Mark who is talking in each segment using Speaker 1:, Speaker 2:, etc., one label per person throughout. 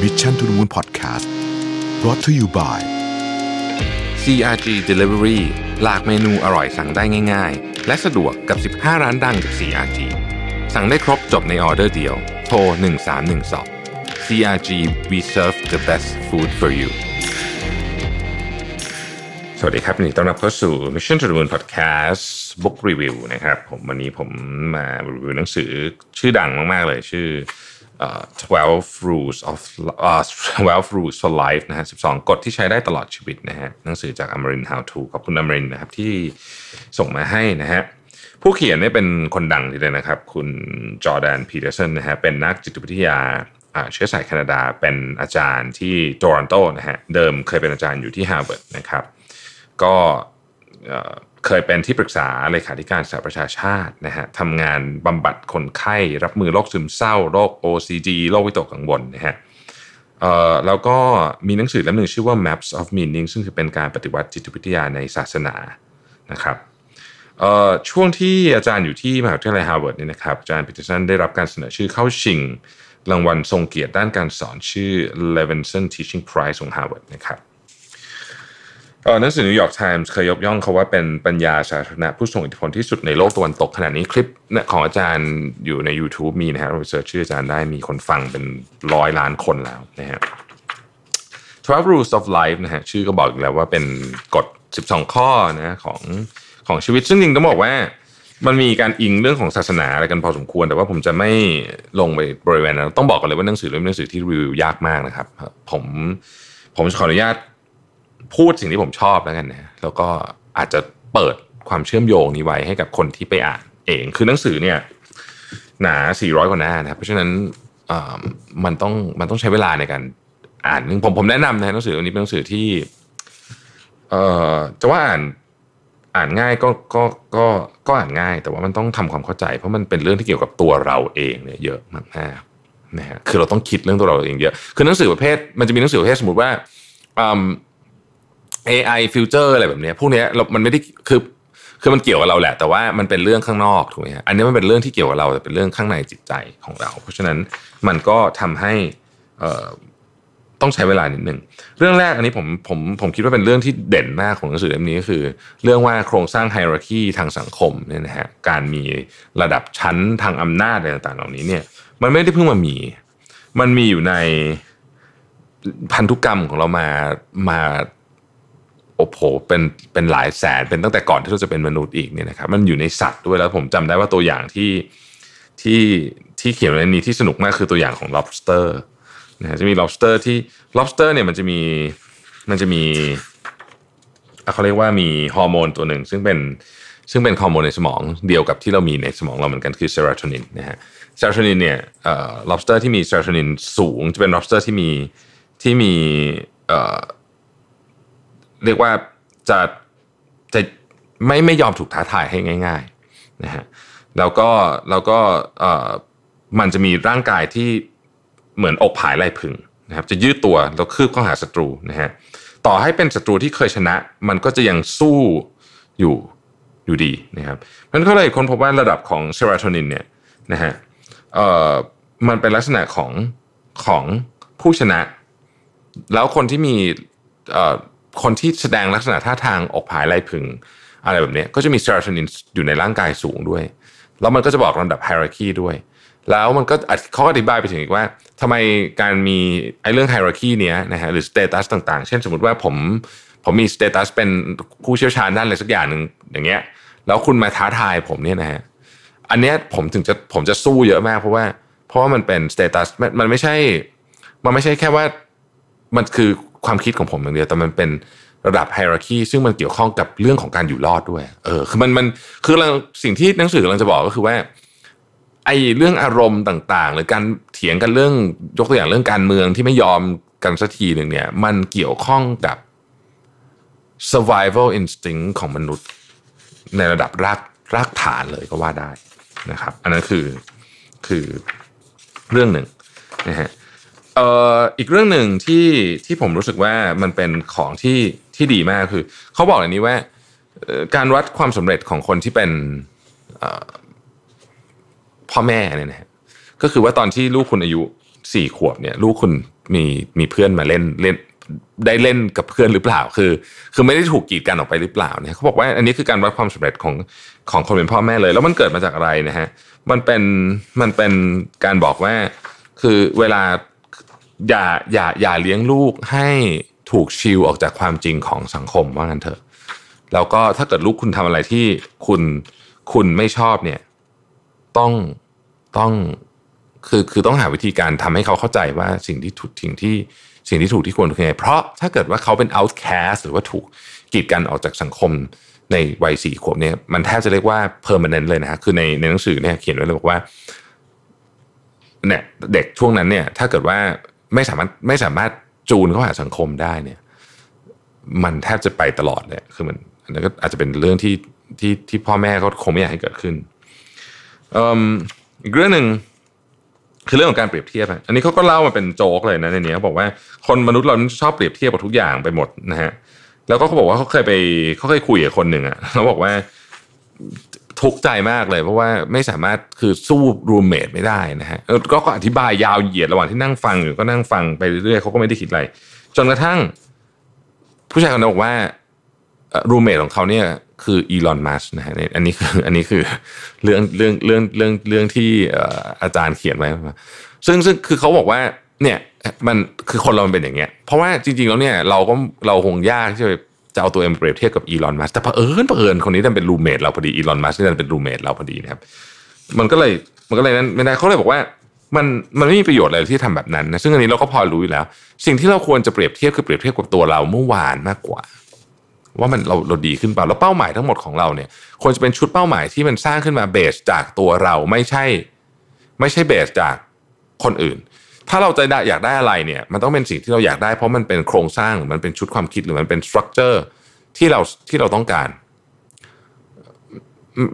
Speaker 1: Mission to the Moon Podcast brought to you by
Speaker 2: CRG Delivery หลากเมนูอร่อยสั่งได้ง่าย ๆ และสะดวกกับ 15 ร้านดังจาก CRG สั่งได้ครบจบในออเดอร์เดียว โทร 1312 CRG we serve the best food for you สวัสดีครับนดีต้อนรับเข้าสู่ Mission to the Moon Podcast Book Review นะครับผมวันนี้ผมมารีวิวหนังสือชื่อดังมาก ๆ เลยชื่อ 12 rules of เอ่อ12 rules for life นะฮะ12 กฎที่ใช้ได้ตลอดชีวิตนะฮะหนังสือจากอมริน how to ขอบคุณอมรินนะครับที่ส่งมาให้นะฮะผู้เขียนเนี่ยเป็นคนดังทีเดียวนะครับ คุณ Jordan Peterson นะฮะเป็นนักจิตวิทยาอ่าเชื้อสายแคนาดาเป็นอาจารย์ที่โตรอนโตนะฮะเดิมเคยเป็นอาจารย์อยู่ที่ฮาร์วาร์ดนะครับ ก็ เคยเป็นที่ปรึกษาเลขาธิการสหประชาชาตินะฮะทำงานบำบัดคนไข้ รับมือโรคซึมเศร้า โรค OCD โรควิตกกังวลนะฮะเอ่อแล้วก็มีหนังสือเล่มหนึ่งชื่อว่า Maps of Meaning ซึ่งคือเป็นการปฏิวัติจิตวิทยาในศาสนานะครับช่วงที่อาจารย์อยู่ที่มหาวิทยาลัยฮาร์วาร์ดเนี่ยนะครับอาจารย์ปีเตอร์สันได้รับการเสนอชื่อเข้าชิงรางวัลทรงเกียรติด้านการสอนชื่อ Levinson Teaching Prize ของฮาร์วาร์ดนะครับ หนังสือนิวยอร์กไทมส์เคยยกย่องเขาว่าเป็นปัญญาสาธารณะผู้ทรงอิทธิพลที่สุดในโลกตะวันตกขณะนี้คลิปเนี่ยของอาจารย์อยู่ใน YouTube มีนะฮะเราไป search ชื่ออาจารย์ได้มีคนฟังเป็นร้อยล้านคนแล้วนะฮะ12 rules of life นะฮะชื่อก็บอกอยู่แล้วว่าเป็นกฎ 12 ข้อนะของของชีวิต ซึ่งจริงต้องบอกว่ามันมีการอิงเรื่องของศาสนาอะไรกันพอสมควร แต่ว่าผมจะไม่ลงไปบริเวณนั้นต้องบอกกันเลยว่าหนังสือเล่มนี้หนังสือที่รีวิวยากมากนะครับ ผมผมขออนุญาต พูดสิ่งที่ผมชอบแล้วกันนะแล้วก็อาจจะเปิดความเชื่อมโยงนี้ไว้ให้กับคนที่ไปอ่านเองคือหนังสือเนี่ยหนา 400 กว่าหน้านะครับเพราะฉะนั้นมันต้องมันต้องใช้เวลาในการอ่านผมผมแนะนำนะหนังสือเล่มนี้เป็นหนังสือที่เอ่อจะว่าอ่านอ่านง่ายก็ก็ก็ก็อ่านง่าย แต่ว่ามันต้องทำความเข้าใจ เพราะมันเป็นเรื่องที่เกี่ยวกับตัวเราเองเนี่ยเยอะมากๆนะฮะคือเราต้องคิดเรื่องตัวเราเองเยอะคือหนังสือประเภทมันจะมีหนังสือประเภทสมมติว่า อืม AI future อะไรแบบนี้พวกนี้เรามันไม่ได้คือคือมันเกี่ยวกับเราแหละ แต่ว่ามันเป็นเรื่องข้างนอกถูกไหมฮะอันนี้มันเป็นเรื่องที่เกี่ยวกับเราแต่เป็นเรื่องข้างในจิตใจของเรา เพราะฉะนั้นมันก็ทำให้ต้องใช้เวลานิดหนึ่งเรื่องแรกอันนี้ผมผมผมคิดว่าเป็นเรื่องที่เด่นมากของหนังสือเล่มนี้ก็คือ เรื่องว่าโครงสร้างไฮรักีทางสังคมเนี่ยนะฮะการมีระดับชั้นทางอำนาจอะไรต่างๆเหล่านี้เนี่ย มันไม่ได้เพิ่งมามี มันมีอยู่ในพันธุกรรมของเรามามา โอ้โหเป็นเป็นหลายแสนเป็นตั้งแต่ก่อนที่เราจะเป็นมนุษย์อีกเนี่ยนะครับมันอยู่ในสัตว์ด้วยแล้วผมจำได้ว่าตัวอย่างที่ที่ที่เขียนไว้ในนี้ที่สนุกมากคือตัวอย่างของ lobster นะฮะจะมี lobster ที่ lobster เนี่ยมันจะมีมันจะมีเขาเรียกว่ามีฮอร์โมนตัวหนึ่ง ซึ่งเป็นซึ่งเป็นฮอร์โมนในสมองเดียวกับที่เรามีในสมองเราเหมือนกันคือเซโรโทนินนะฮะเซโรโทนินเนี่ยเอ่อ lobster ที่มีเซโรโทนินสูงจะเป็น lobster ที่มีที่มีเอ่อ เรียกว่าจะจะไม่ไม่ยอมถูกท้าทายให้ง่ายๆนะฮะแล้วก็แล้วก็มันจะมีร่างกายที่เหมือนอกผายไหลพึงนะครับ จะยืดตัวแล้วคืบเข้าหาศัตรูนะฮะต่อให้เป็นศัตรูที่เคยชนะ มันก็จะยังสู้อยู่อยู่ดีนะครับมันก็เลยค้นพบว่าระดับของเซโรโทนินเนี่ยนะฮะเอ่อมันเป็นลักษณะของของผู้ชนะ แล้วคนที่มีเอ่อ คนที่แสดงลักษณะท่าทางอกผายไหลพึง อะไรแบบนี้ก็จะมีเซโรโทนินอยู่ในร่างกายสูงด้วย แล้วมันก็จะบอกลำดับไฮรักีด้วย แล้วมันก็เขาก็อธิบายไปถึงอีกว่าทำไมการมีไอ้เรื่อง hierarchy เนี้ยนะฮะหรือ status ต่างๆ เช่นสมมติว่าผมผมมี status เป็นผู้เชี่ยวชาญด้านอะไรสักอย่างหนึ่งอย่างเงี้ย แล้วคุณมาท้าทายผมเนี่ยนะฮะอันเนี้ยผมถึงจะผมจะสู้เยอะมากเพราะว่าเพราะว่ามันเป็น status มันมันไม่ใช่ มันไม่ใช่แค่ว่ามันคือ ความคิดของผมอย่างเดียวแต่มันเป็นระดับ hierarchy ซึ่งมันเกี่ยวข้องกับเรื่องของการอยู่รอดด้วย เออ คือมันมันคือเราสิ่งที่หนังสือกำลังจะบอกก็คือว่าไอ้เรื่องอารมณ์ต่างๆ หรือการเถียงกันเรื่องยกตัวอย่างเรื่องการเมืองที่ไม่ยอมกันสักทีหนึ่งเนี่ย มันเกี่ยวข้องกับ survival instinct ของมนุษย์ ในระดับรากรากฐานเลยก็ว่าได้นะครับ อันนั้นคือคือเรื่องหนึ่งนะฮะ เอ่ออีกเรื่องหนึ่งที่ที่ผมรู้สึกว่ามันเป็นของที่ที่ดีมากคือเขาบอกอย่างนี้ว่าการวัดความสำเร็จของคนที่เป็นพ่อแม่เนี่ยนะฮะก็คือว่าตอนที่ลูกคุณอายุสี่ขวบเนี่ย ลูกคุณมีมีเพื่อนมาเล่นเล่นได้เล่นกับเพื่อนหรือเปล่า คือ คือไม่ได้ถูกกีดกันออกไปหรือเปล่าเนี่ยเขาบอกว่าอันนี้คือการวัดความสำเร็จของของคนเป็นพ่อแม่เลย แล้วมันเกิดมาจากอะไรนะฮะมันเป็นมันเป็นการบอกว่าคือเวลา อย่าอย่าอย่าเลี้ยงลูกให้ถูกชิลออกจากความจริงของสังคมว่างั้นเถอะ แล้วก็ถ้าเกิดลูกคุณทำอะไรที่คุณคุณไม่ชอบเนี่ย ต้องต้องคือคือต้องหาวิธีการทำให้เขาเข้าใจว่าสิ่งที่ถูกสิ่งที่สิ่งที่ถูกที่ควรคือไง เพราะถ้าเกิดว่าเขาเป็น outcast หรือว่าถูกกีดกันออกจากสังคมในวัยสี่ขวบเนี่ยมันแทบจะเรียกว่า permanent เลยนะฮะคือในในหนังสือเนี่ยเขียนไว้เลยบอกว่าเนี่ยเด็กช่วงนั้นเนี่ย ถ้าเกิดว่า ไม่สามารถไม่สามารถจูนเข้าหาสังคมได้เนี่ย มันแทบจะไปตลอดเลยคือมันอันนั้นก็อาจจะเป็นเรื่องที่ที่ที่พ่อแม่ก็คงไม่อยากให้เกิดขึ้นอีกเรื่องหนึ่งคือเรื่องของการเปรียบเทียบอันนี้เขาก็เล่ามาเป็นโจ๊กเลยนะในนี้เขาบอกว่าคนมนุษย์เราชอบเปรียบเทียบกับทุกอย่างไปหมดนะฮะแล้วก็เขาบอกว่าเขาเคยไปเขาเคยคุยกับคนหนึ่งอะเขาบอกว่า ทุกใจมากเลย เพราะว่าไม่สามารถคือสู้รูมเมทไม่ได้นะฮะก็ก็อธิบายยาวเหยียดระหว่างที่นั่งฟังอยู่ก็นั่งฟังไปเรื่อยๆเขาก็ไม่ได้คิดอะไร จนกระทั่ง ผู้ชายคนนั้นบอกว่ารูมเมทของเขาเนี่ยคืออีลอนมัสนะฮะอันนี้คืออันนี้คือเรื่องเรื่องเรื่องเรื่องเรื่องที่อาจารย์เขียนไว้ซึ่งซึ่งคือเขาบอกว่าเนี่ยมันคือคนเรามันเป็นอย่างเงี้ย เพราะว่าจริงๆแล้วเนี่ยเราก็เราคงยากที่จะ จะเอาตัวเองเปรียบเทียบกับอีลอนมัสก์แต่เผอิญเผอิญคนนี้ดันเป็น roommate เราพอดีอีลอนมัสก์นี่ดันเป็น roommate เราพอดีนะครับมันก็เลยมันก็เลยนั้นไม่ได้เขาเลยบอกว่ามันมันไม่มีประโยชน์อะไรที่ทำแบบนั้นนะซึ่งอันนี้เราก็พอรู้อยู่แล้ว สิ่งที่เราควรจะเปรียบเทียบคือเปรียบเทียบกับตัวเราเมื่อวานมากกว่า ว่ามันเราเราดีขึ้นเปล่าแล้วเป้าหมายทั้งหมดของเราเนี่ยควรจะเป็นชุดเป้าหมายที่มันสร้างขึ้นมา base จากตัวเราไม่ใช่ ไม่ใช่ base จากคนอื่น ถ้าเราจะอยากได้อะไรเนี่ย มันต้องเป็นสิ่งที่เราอยากได้เพราะมันเป็นโครงสร้างหรือมันเป็นชุดความคิดหรือมันเป็น structureที่เราที่เราต้องการ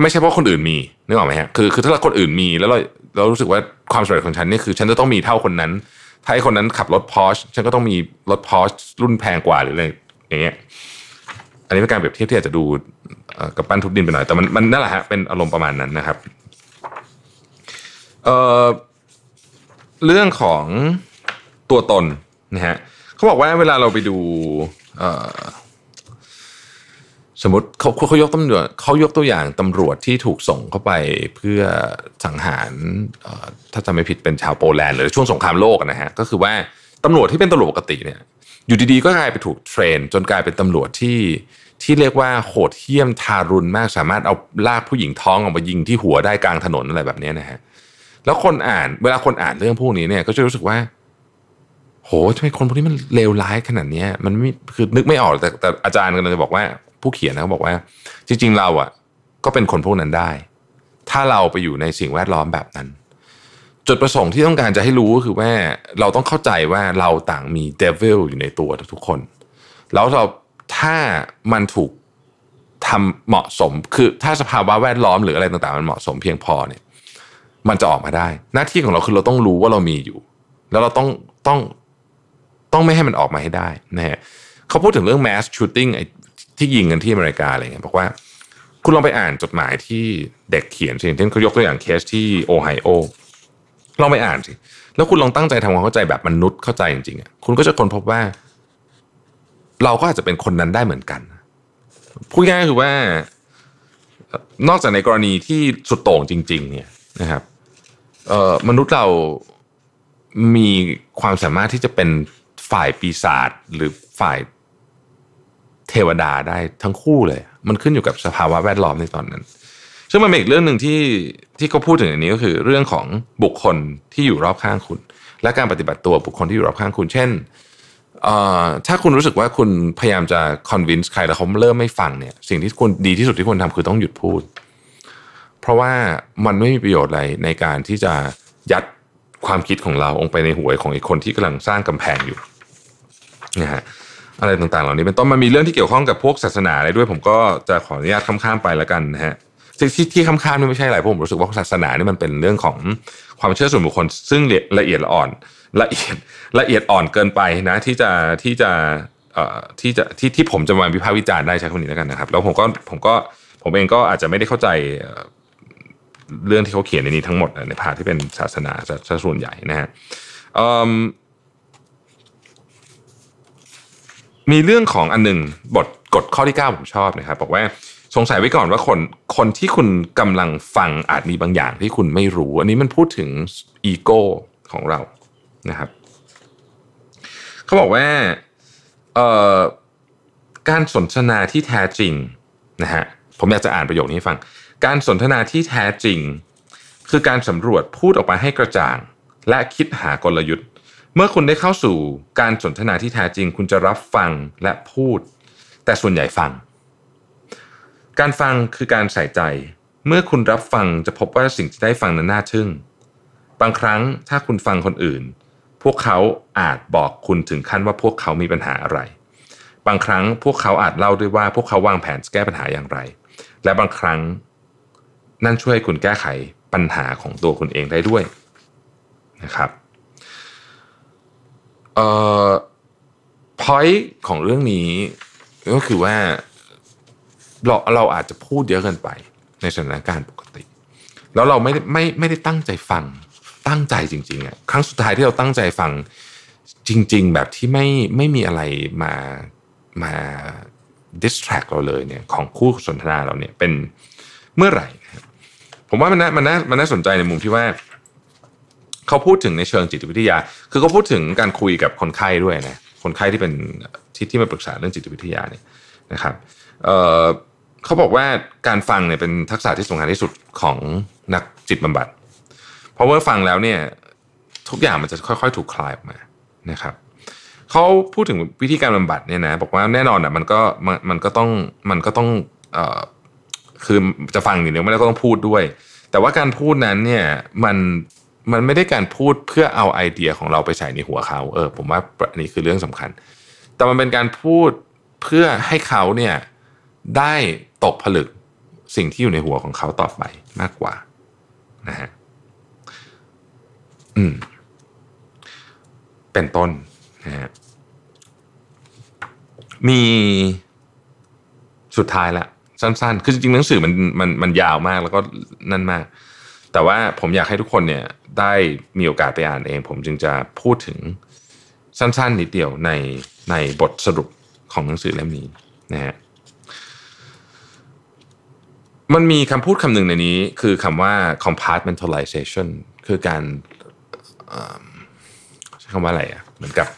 Speaker 2: ไม่ใช่เพราะคนอื่นมีนึกออกไหมฮะคือคือถ้าเราคนอื่นมีแล้วเราเรารู้สึกว่าความสำเร็จของฉันนี่คือ ฉันจะต้องมีเท่าคนนั้น ถ้าไอ้คนนั้นขับรถพอชฉันก็ต้องมีรถพอชรุ่นแพงกว่าหรืออะไรอย่างเงี้ยอันนี้เป็นการเปรียบเทียบที่อาจจะดูกับปั้นทุบดินไปหน่อยแต่มันมันนั่นแหละฮะเป็นอารมณ์ประมาณนั้นนะครับเอ่อ เรื่องของตัวตนนะฮะเขาบอกว่าเวลาเราไปดูสมมติเขาเขายกตำรวจเขายกตัวอย่างตำรวจที่ถูกส่งเข้าไปเพื่อสังหารถ้าจำไม่ผิดเป็นชาวโปแลนด์หรือช่วงสงครามโลกนะฮะก็คือว่าตำรวจที่เป็นตำรวจปกติเนี่ยอยู่ดีๆก็กลายไปถูกเทรน จนกลายเป็นตำรวจที่ที่เรียกว่าโหดเหี้ยมทารุณมากสามารถเอาลากผู้หญิงท้องออกมายิงที่หัวได้กลางถนนอะไรแบบนี้นะฮะ แล้วคนอ่านเวลาคนอ่านเรื่องพวกนี้เนี่ยก็จะรู้สึกว่า โหทำไมคนพวกนี้มันเลวร้ายขนาดนี้มันไม่คือนึกไม่ออกแต่แต่อาจารย์ก็เลยบอกว่า ผู้เขียนนะเขาบอกว่า จริง ๆ เราอะ ก็เป็นคนพวกนั้นได้ ถ้าเราไปอยู่ในสิ่งแวดล้อมแบบนั้น จุดประสงค์ที่ต้องการจะให้รู้ก็คือว่าเราต้องเข้าใจว่าเราต่างมีเดวิลอยู่ในตัวทุกคน แล้วเราถ้ามันถูกทำเหมาะสม คือถ้าสภาวะแวดล้อมหรืออะไรต่างๆ มันเหมาะสมเพียงพอเนี่ย มันจะออกมาได้ หน้าที่ของเราคือเราต้องรู้ว่าเรามีอยู่ แล้วเราต้องต้องต้องไม่ให้มันออกมาให้ได้นะฮะเขาพูดถึงเรื่อง mass shooting ที่ยิงกันที่อเมริกาอะไรเงี้ยบอกว่า คุณลองไปอ่านจดหมายที่เด็กเขียนสิเช่นเขายกตัวอย่างเคสที่โอไฮโอลองไปอ่านสิแล้วคุณลองตั้งใจทำความเข้าใจแบบมนุษย์เข้าใจจริงๆอะคุณก็จะค้นพบว่า เราก็อาจจะเป็นคนนั้นได้เหมือนกันพูดง่ายๆคือว่า นอกจากในกรณีที่สุดโต่งจริง ๆ เนี่ยนะครับ เอ่อมนุษย์เรามีความสามารถที่จะเป็นฝ่ายปีศาจหรือฝ่ายเทวดาได้ทั้งคู่เลย มันขึ้นอยู่กับสภาวะแวดล้อมในตอนนั้นซึ่งมันเป็นอีกเรื่องหนึ่งที่ที่เขาพูดถึงอันนี้ก็คือ เรื่องของบุคคลที่อยู่รอบข้างคุณ และการปฏิบัติตัวบุคคลที่อยู่รอบข้างคุณ เช่นถ้าคุณรู้สึกว่าคุณพยายามจะคอนวินส์ใครแล้วเขาเริ่มไม่ฟังเนี่ย สิ่งที่คุณดีที่สุดที่ควรทำคือต้องหยุดพูด เพราะว่ามันไม่มีประโยชน์อะไรในการที่จะยัดความคิดของเราลงไปในหัวของอีกคนที่กำลังสร้างกำแพงอยู่นะฮะอะไรต่างๆ เหล่านี้เป็นต้นมันมีเรื่องที่เกี่ยวข้องกับพวกศาสนาอะไรด้วย ผมก็จะขออนุญาตข้ามๆไปแล้วกันนะฮะที่ที่ค้ำๆนี่ไม่ใช่อะไรผมรู้สึกว่าศาสนานี่มันเป็นเรื่องของความเชื่อส่วนบุคคล ซึ่งละเอียดละอ่อนละเอียดละเอียดอ่อนเกินไปนะที่จะที่จะเอ่อที่จะที่ที่ผมจะมาวิพากษ์วิจารณ์ได้ใช้คำนี้แล้วกันนะครับ แล้วผมก็ผมก็ผมเองก็อาจจะไม่ได้เข้าใจ เรื่องที่เขาเขียนในนี้ทั้งหมดในพาที่เป็นศาสนาซะส่วนใหญ่นะฮะมีเรื่องของอันหนึ่งบทกฎข้อที่ 9 ผมชอบนะครับ บอกว่าสงสัยไว้ก่อนว่าคนคนที่คุณกำลังฟังอาจมีบางอย่างที่คุณไม่รู้ อันนี้มันพูดถึงอีโก้ของเรานะครับเขาบอกว่าการสนทนาที่แท้จริงนะฮะผมอยากจะอ่านประโยคนี้ให้ฟัง การสนทนาที่แท้จริง คือการสำรวจพูดออกมาให้กระจ่าง และคิดหากลยุทธ์ เมื่อคุณได้เข้าสู่การสนทนาที่แท้จริง คุณจะรับฟังและพูด แต่ส่วนใหญ่ฟัง การฟังคือการใส่ใจ เมื่อคุณรับฟังจะพบว่าสิ่งที่ได้ฟังนั้นน่าทึ่ง บางครั้งถ้าคุณฟังคนอื่น พวกเขาอาจบอกคุณถึงขั้นว่าพวกเขามีปัญหาอะไร บางครั้งพวกเขาอาจเล่าด้วยว่าพวกเขาวางแผนแก้ปัญหาอย่างไร และบางครั้ง นั่นช่วยคุณแก้ไขปัญหาของตัวคุณเองได้ด้วยนะครับเอ่อพอยของเรื่องนี้ก็คือว่าเราเราอาจจะพูดเยอะเกินไปในสถานการณ์ปกติ แล้วเราไม่ไม่ไม่ได้ตั้งใจฟังตั้งใจจริงๆอะครั้งสุดท้ายที่เราตั้งใจฟังจริง ๆ แบบที่ไม่ไม่มีอะไรมามา distract เราเลยเนี่ยของคู่สนทนาเราเนี่ยเป็นเมื่อไหร่ ผมว่ามันน่ามันน่ามันน่าสนใจในมุมที่ว่า เขาพูดถึงในเชิงจิตวิทยา คือเขาพูดถึงการคุยกับคนไข้ด้วยนะคนไข้ที่เป็นที่ที่มาปรึกษาเรื่องจิตวิทยาเนี่ยนะครับเเขาบอกว่าการฟังเนี่ยเป็นทักษะที่สำคัญที่สุดของนักจิตบำบัด เพราะว่าฟังแล้วเนี่ยทุกอย่างมันจะค่อยๆ ถูกคลายออกมานะครับเขาพูดถึงวิธีการบำบัดเนี่ยนะบอกว่าแน่นอนอะมันก็มันมันก็ต้องมันก็ต้องเอ่อ คือจะฟังอย่างเดียวไม่ได้ก็ต้องพูดด้วย แต่ว่าการพูดนั้นเนี่ยมันมันไม่ได้การพูดเพื่อเอาไอเดียของเราไปใส่ในหัวเขา เออ ผมว่าอันนี้คือเรื่องสำคัญ แต่มันเป็นการพูดเพื่อให้เขาเนี่ยได้ตกผลึกสิ่งที่อยู่ในหัวของเขาต่อไปมากกว่านะฮะอืม เป็นต้นนะฮะมีสุดท้ายละ สั้นๆ คือจริงๆหนังสือมันมันมันยาวมากแล้วก็นั่นมาก แต่ว่าผมอยากให้ทุกคนเนี่ยได้มีโอกาสไปอ่านเอง ผมจึงจะพูดถึงสั้นๆนิดเดียวในในบทสรุปของหนังสือเล่มนี้นะฮะมันมีคำพูดคำหนึ่งในนี้คือคำว่า compartmentalization คือการใช้คำว่าอะไรอะเหมือนกับ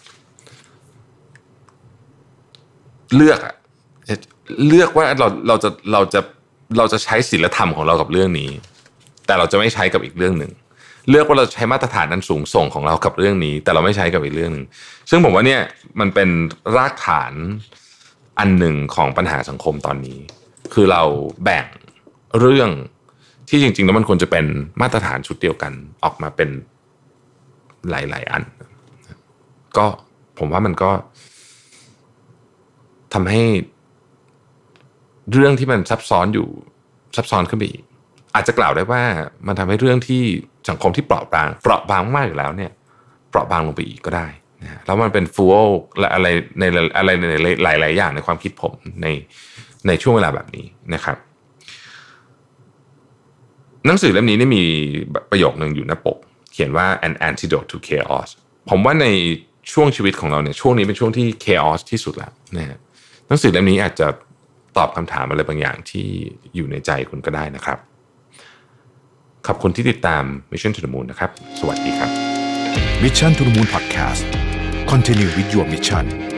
Speaker 2: เลือกอะ เลือกว่าเราเราจะเราจะเราจะใช้ศีลธรรมของเรากับเรื่องนี้ แต่เราจะไม่ใช้กับอีกเรื่องหนึ่งเลือกว่าเราใช้มาตรฐานนั้นสูงส่งของเรากับเรื่องนี้ แต่เราไม่ใช้กับอีกเรื่องหนึ่งซึ่งผมว่าเนี่ยมันเป็นรากฐานอันหนึ่งของปัญหาสังคมตอนนี้ คือเราแบ่งเรื่องที่จริง ๆ แล้วมันควรจะเป็นมาตรฐานชุดเดียวกันออกมาเป็นหลาย ๆ อัน ก็ผมว่ามันก็ทำให้ เรื่องที่มันซับซ้อนอยู่ซับซ้อนขึ้นไปอีกอาจจะกล่าวได้ว่ามันทำให้เรื่องที่สังคมที่เปราะบาง เปราะบางมากอยู่แล้วเนี่ย เปราะบางลงไปอีกก็ได้นะแล้วมันเป็นฟูลและอะไรในอะไรในหลาย ๆ อย่างในความคิดผมในในช่วงเวลาแบบนี้นะครับ หนังสือเล่มนี้นี่มีประโยคหนึ่งอยู่หน้าปก เขียนว่า an antidote to chaos ผมว่าในช่วงชีวิตของเราเนี่ยช่วงนี้เป็นช่วงที่ chaos ที่สุดแล้วนะฮะหนังสือเล่มนี้อาจจะ ตอบคำถามอะไรบางอย่างที่อยู่ในใจคุณก็ได้นะครับ ขอบคุณที่ติดตาม Mission to the Moon นะครับ สวัสดีครับ
Speaker 1: Mission to the Moon Podcast Continue with your mission